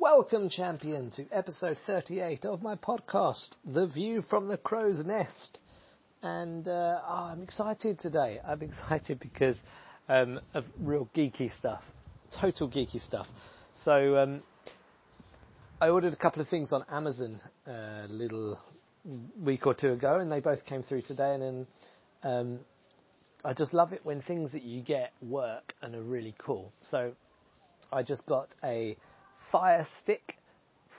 Welcome, champion, to episode 38 of my podcast, The View from the Crow's Nest. And uh, oh, I'm excited today. I'm excited because um, of real geeky stuff, total geeky stuff. So um, I ordered a couple of things on Amazon a little week or two ago, and they both came through today. And then um, I just love it when things that you get work and are really cool. So I just got a Fire Stick,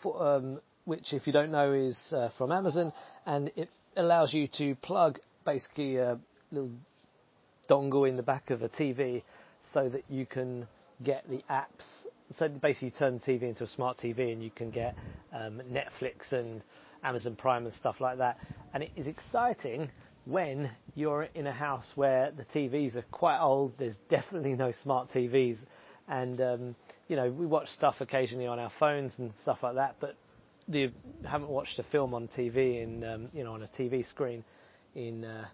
for, um, which, if you don't know, is uh, from Amazon, and it allows you to plug basically a little dongle in the back of a TV so that you can get the apps. So basically, you turn the TV into a smart TV, and you can get um, Netflix and Amazon Prime and stuff like that. And it is exciting when you're in a house where the TVs are quite old. There's definitely no smart TVs, and um, you know we watch stuff occasionally on our phones and stuff like that, but you haven't watched a film on TV in um, you know on a TV screen in uh,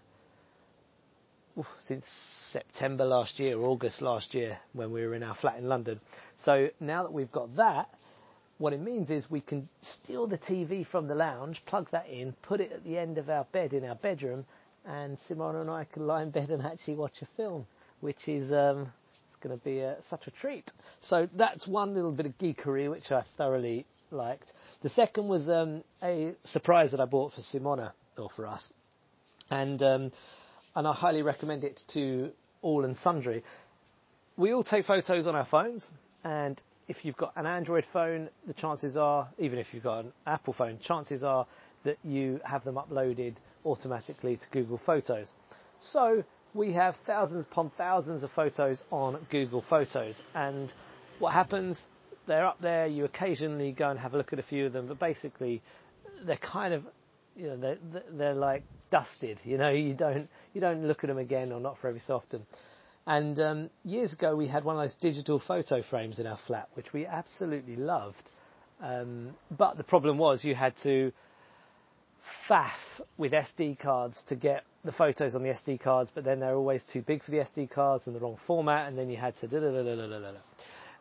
since September last year, August last year, when we were in our flat in London. So now that we've got that, what it means is we can steal the TV from the lounge, plug that in, put it at the end of our bed in our bedroom, and Simona and I can lie in bed and actually watch a film, which is um, going to be a, such a treat. So that's one little bit of geekery which I thoroughly liked. The second was um, a surprise that I bought for Simona or for us, and um, and I highly recommend it to all and sundry. We all take photos on our phones, and if you've got an Android phone, the chances are, even if you've got an Apple phone, chances are that you have them uploaded automatically to Google Photos. So we have thousands upon thousands of photos on Google Photos, and what happens? They're up there. You occasionally go and have a look at a few of them, but basically, they're kind of, you know, they're, they're like dusted. You know, you don't you don't look at them again, or not for every so often. And um, years ago, we had one of those digital photo frames in our flat, which we absolutely loved. Um, but the problem was you had to faff with SD cards to get the photos on the SD cards, but then they're always too big for the SD cards and the wrong format, and then you had to.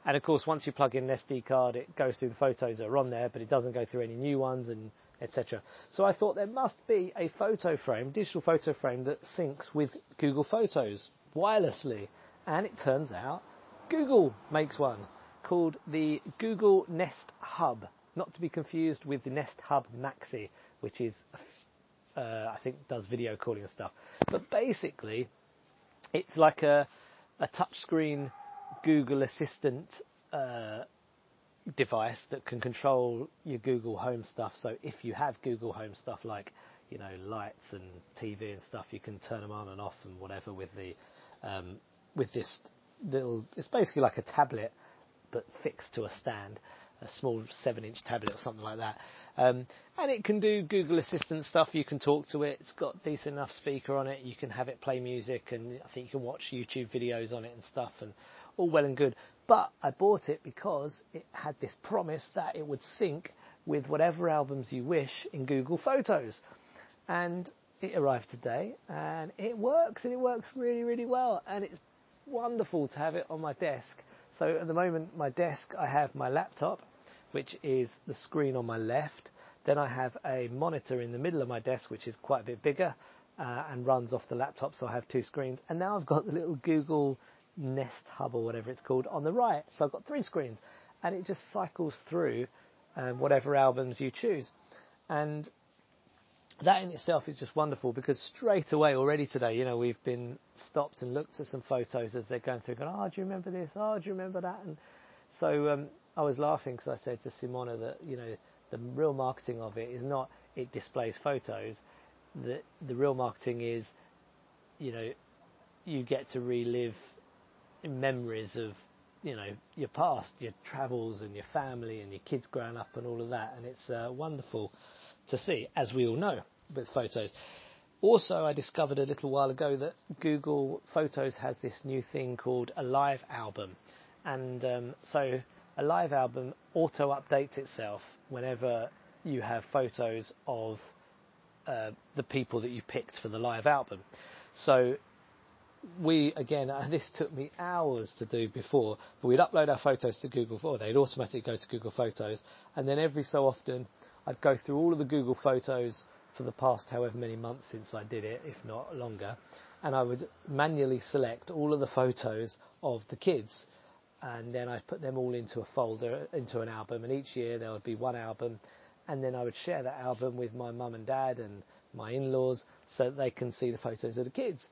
And of course, once you plug in an SD card, it goes through the photos that are on there, but it doesn't go through any new ones and etc. So I thought there must be a photo frame, digital photo frame that syncs with Google Photos wirelessly. And it turns out Google makes one called the Google Nest Hub, not to be confused with the Nest Hub Maxi, which is, uh, I think, does video calling and stuff. But basically, it's like a, a touchscreen Google Assistant uh, device that can control your Google Home stuff. So if you have Google Home stuff like, you know, lights and TV and stuff, you can turn them on and off and whatever with the um, with this little. It's basically like a tablet, but fixed to a stand, a small seven-inch tablet or something like that. Um, and it can do Google Assistant stuff. You can talk to it. It's got decent enough speaker on it. You can have it play music, and I think you can watch YouTube videos on it and stuff, and all well and good. But I bought it because it had this promise that it would sync with whatever albums you wish in Google Photos. And it arrived today and it works and it works really, really well. And it's wonderful to have it on my desk. So at the moment, my desk, I have my laptop, which is the screen on my left. Then I have a monitor in the middle of my desk, which is quite a bit bigger uh, and runs off the laptop. So I have two screens. And now I've got the little Google Nest Hub or whatever it's called on the right. So I've got three screens and it just cycles through um, whatever albums you choose. And that in itself is just wonderful because straight away already today, you know, we've been stopped and looked at some photos as they're going through, going, oh, do you remember this? Oh, do you remember that? And so um, I was laughing because I said to Simona that, you know, the real marketing of it is not it displays photos. The, the real marketing is, you know, you get to relive memories of, you know, your past, your travels and your family and your kids growing up and all of that. And it's uh, wonderful to see, as we all know with photos. Also, I discovered a little while ago that Google Photos has this new thing called a live album. And um, so a live album auto updates itself whenever you have photos of uh, the people that you picked for the live album. So we again, uh, this took me hours to do before, but we'd upload our photos to Google, or they'd automatically go to Google Photos, and then every so often, I'd go through all of the Google Photos for the past however many months since I did it, if not longer, and I would manually select all of the photos of the kids, and then I'd put them all into a folder, into an album, and each year there would be one album, and then I would share that album with my mum and dad and my in-laws so that they can see the photos of the kids.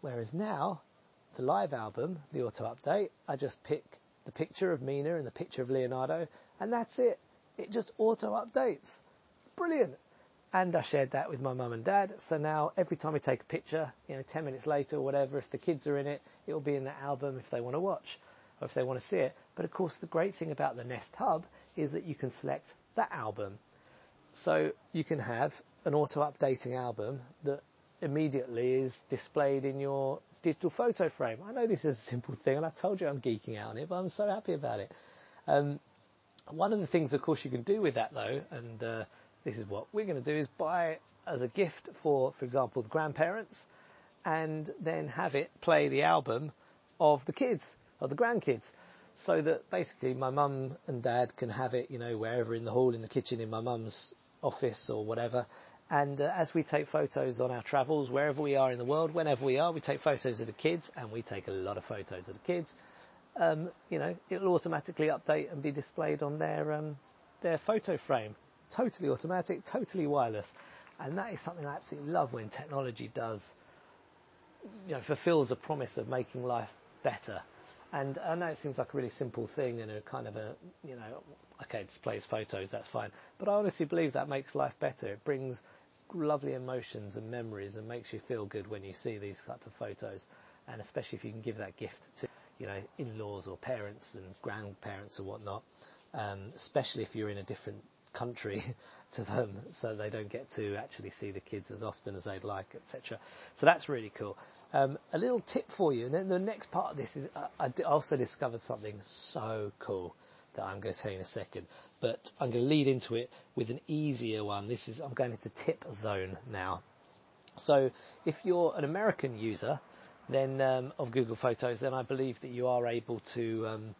Whereas now, the live album, the auto update, I just pick the picture of Mina and the picture of Leonardo, and that's it. It just auto updates. Brilliant. And I shared that with my mum and dad. So now every time we take a picture, you know, 10 minutes later or whatever, if the kids are in it, it will be in the album if they want to watch or if they want to see it. But of course, the great thing about the Nest Hub is that you can select that album. So you can have an auto updating album that immediately is displayed in your digital photo frame. I know this is a simple thing, and I told you I'm geeking out on it, but I'm so happy about it. Um, one of the things, of course, you can do with that though, and uh, this is what we're going to do, is buy it as a gift for, for example, the grandparents, and then have it play the album of the kids, of the grandkids. So that basically my mum and dad can have it, you know, wherever in the hall, in the kitchen, in my mum's office or whatever. And uh, as we take photos on our travels, wherever we are in the world, whenever we are, we take photos of the kids, and we take a lot of photos of the kids. Um, you know, it'll automatically update and be displayed on their um, their photo frame. Totally automatic, totally wireless, and that is something I absolutely love when technology does, you know, fulfills a promise of making life better. And I know it seems like a really simple thing and a kind of a, you know, okay, displays photos, that's fine. But I honestly believe that makes life better. It brings lovely emotions and memories and makes you feel good when you see these type of photos. And especially if you can give that gift to, you know, in-laws or parents and grandparents or whatnot. Um, especially if you're in a different country to them, so they don't get to actually see the kids as often as they'd like, etc. So that's really cool. Um, a little tip for you, and then the next part of this is I also discovered something so cool that I'm going to tell you in a second, but I'm going to lead into it with an easier one. This is I'm going into tip zone now. So if you're an American user, then um, of Google Photos, then I believe that you are able to, um,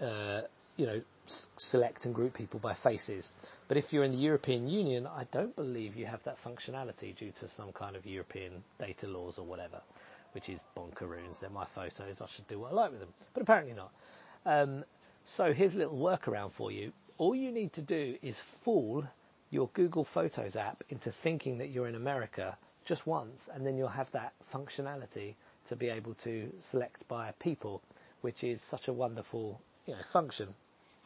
uh, you know, s- select and group people by faces. But if you're in the European Union, I don't believe you have that functionality due to some kind of European data laws or whatever, which is bonkeroons. They're my photos. I should do what I like with them, but apparently not. Um, so here's a little workaround for you. All you need to do is fool your Google Photos app into thinking that you're in America just once, and then you'll have that functionality to be able to select by people, which is such a wonderful you know, function,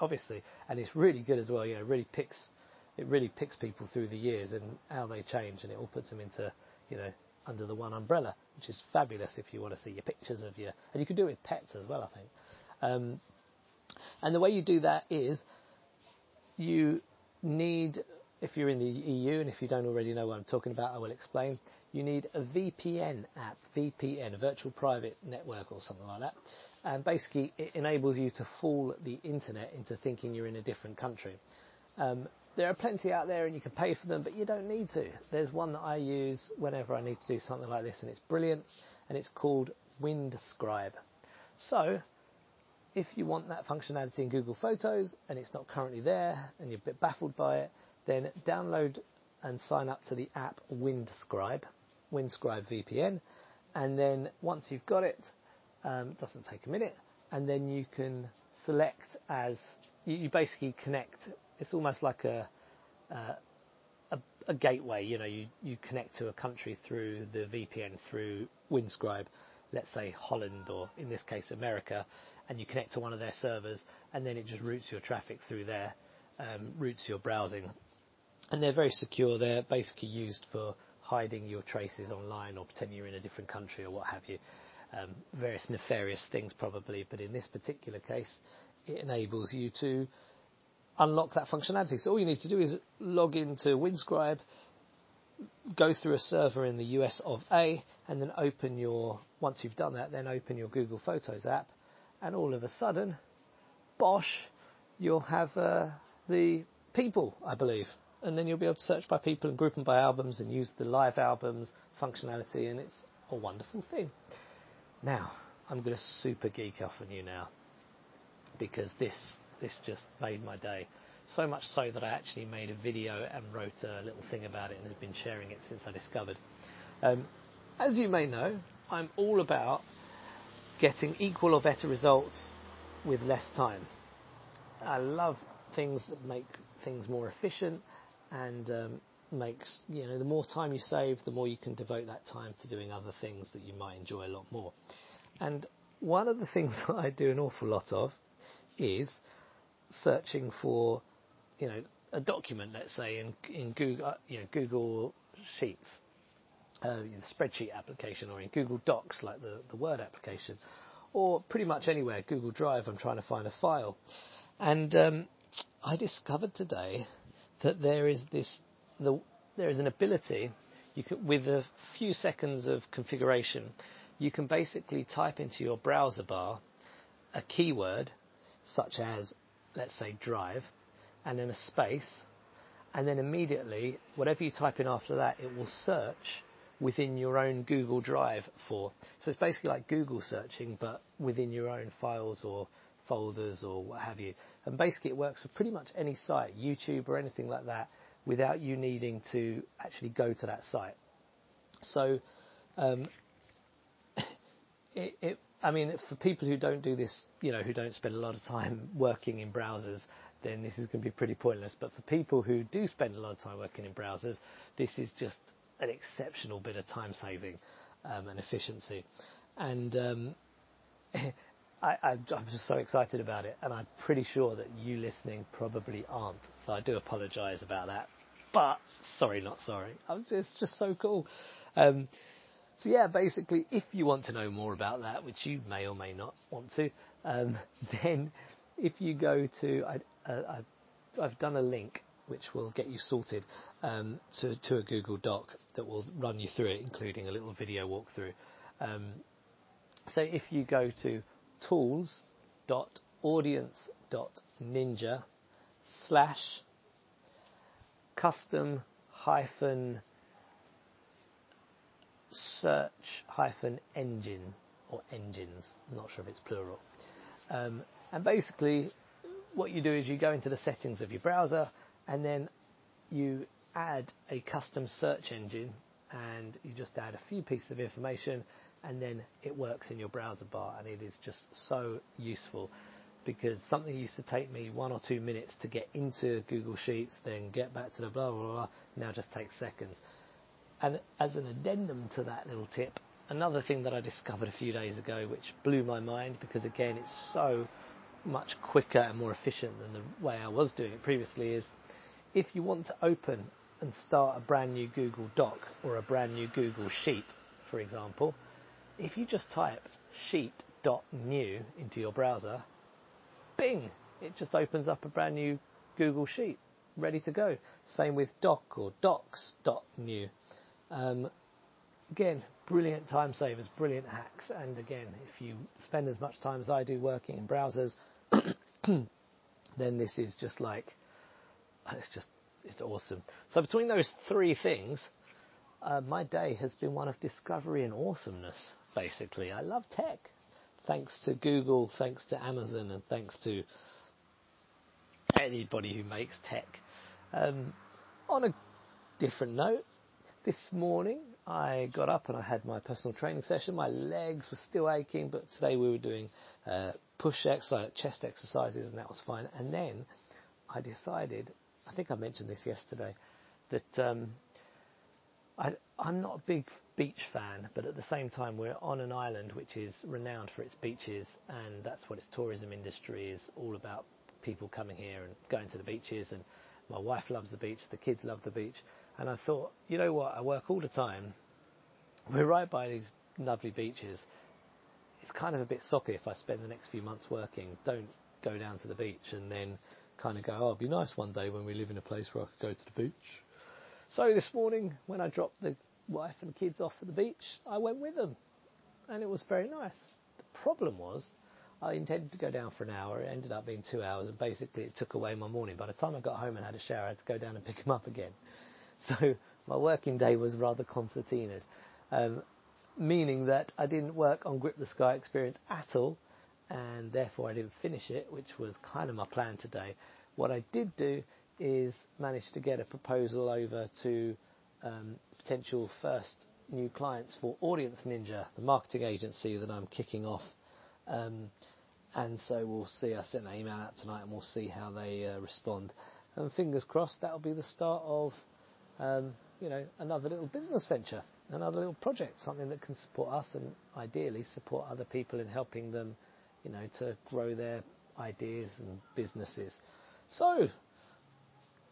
obviously, and it's really good as well. You know, really picks it really picks people through the years and how they change, and it all puts them into you know under the one umbrella, which is fabulous if you want to see your pictures of your, and you can do it with pets as well, I think. Um, and the way you do that is you need, if you're in the EU, and if you don't already know what I'm talking about, I will explain. You need a VPN app, VPN, a virtual private network or something like that. And basically, it enables you to fool the internet into thinking you're in a different country. Um, there are plenty out there and you can pay for them, but you don't need to. There's one that I use whenever I need to do something like this, and it's brilliant, and it's called Windscribe. So, if you want that functionality in Google Photos and it's not currently there and you're a bit baffled by it, then download and sign up to the app Windscribe, Windscribe VPN, and then once you've got it, um, doesn't take a minute, and then you can select as you, you basically connect. It's almost like a, uh, a a gateway. You know, you you connect to a country through the VPN through Windscribe. Let's say Holland or in this case America, and you connect to one of their servers, and then it just routes your traffic through there, um, routes your browsing, and they're very secure. They're basically used for hiding your traces online or pretending you're in a different country or what have you. Um, various nefarious things probably, but in this particular case, it enables you to unlock that functionality. So all you need to do is log into Windscribe, go through a server in the US of A, and then open your, once you've done that, then open your Google Photos app, and all of a sudden, bosh, you'll have uh, the people, I believe. And then you'll be able to search by people and group them by albums and use the live albums functionality, and it's a wonderful thing. Now, I'm going to super geek off on you now because this this just made my day. So much so that I actually made a video and wrote a little thing about it and have been sharing it since I discovered. Um, as you may know, I'm all about getting equal or better results with less time. I love things that make things more efficient and um, makes you know the more time you save, the more you can devote that time to doing other things that you might enjoy a lot more. And one of the things that I do an awful lot of is searching for you know a document, let's say in in Google you know Google Sheets, the spreadsheet application, or in Google Docs like the the Word application, or pretty much anywhere Google Drive. I'm trying to find a file, and um, I discovered today that there is this the, there is an ability can, with a few seconds of configuration, you can basically type into your browser bar a keyword such as, let's say, drive, and then a space, and then immediately, whatever you type in after that, it will search within your own Google Drive for. So it's basically like Google searching, but within your own files or folders or what have you. And basically, it works for pretty much any site, YouTube or anything like that without you needing to actually go to that site. So, um, it, it, I mean, for people who don't do this, you know, who don't spend a lot of time working in browsers, then this is going to be pretty pointless. But for people who do spend a lot of time working in browsers, this is just an exceptional bit of time saving um, and efficiency. And um, I, am just so excited about it, and I'm pretty sure that you listening probably aren't. So I do apologise about that. But sorry, not sorry. It's just so cool. Um, so yeah, basically, if you want to know more about that, which you may or may not want to, um, then if you go to, I, uh, I've done a link which will get you sorted um, to, to a Google Doc that will run you through it, including a little video walkthrough. Um, so if you go to tools.audience.ninja slash custom hyphen search hyphen engine or engines. I'm not sure if it's plural. Um, and basically, what you do is you go into the settings of your browser and then you add a custom search engine and you just add a few pieces of information and then it works in your browser bar and it is just so useful because something used to take me one or two minutes to get into Google Sheets, then get back to the blah blah blah, now just takes seconds. And as an addendum to that little tip, another thing that I discovered a few days ago which blew my mind because again it's so much quicker and more efficient than the way I was doing it previously is if you want to open and start a brand new Google Doc or a brand new Google Sheet, for example, if you just type sheet.new into your browser, bing, it just opens up a brand new Google Sheet ready to go. Same with doc or docs.new. Um, again, brilliant time savers, brilliant hacks. And again, if you spend as much time as I do working in browsers, then this is just like, it's just, it's awesome. So between those three things, uh, my day has been one of discovery and awesomeness basically. I love tech. Thanks to Google, thanks to Amazon, and thanks to anybody who makes tech. Um, on a different note, this morning I got up and I had my personal training session. My legs were still aching, but today we were doing uh, push exercise, chest exercises, and that was fine. And then I decided, I think I mentioned this yesterday, that um, I'm not a big beach fan, but at the same time, we're on an island which is renowned for its beaches, and that's what its tourism industry is all about. People coming here and going to the beaches, and my wife loves the beach, the kids love the beach, and I thought, you know what? I work all the time. We're right by these lovely beaches. It's kind of a bit soppy if I spend the next few months working. Don't go down to the beach and then kind of go, oh, it'd be nice one day when we live in a place where I could go to the beach. So this morning, when I dropped the wife and kids off at the beach, I went with them. And it was very nice. The problem was, I intended to go down for an hour. It ended up being two hours, and basically it took away my morning. By the time I got home and had a shower, I had to go down and pick him up again. So my working day was rather concertinaed. Um, meaning that I didn't work on Grip the Sky experience at all, and therefore I didn't finish it, which was kind of my plan today. What I did do is manage to get a proposal over to um, potential first new clients for Audience Ninja, the marketing agency that I'm kicking off. Um, and so we'll see. I sent an email out tonight, and we'll see how they uh, respond. And fingers crossed, that'll be the start of, um, you know, another little business venture, another little project, something that can support us and ideally support other people in helping them, you know, to grow their ideas and businesses. So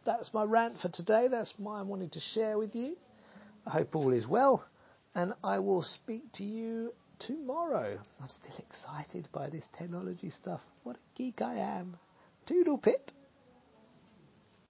that's my rant for today. That's what I wanted to share with you. I hope all is well, and I will speak to you tomorrow. I'm still excited by this technology stuff. What a geek I am. Toodle pip.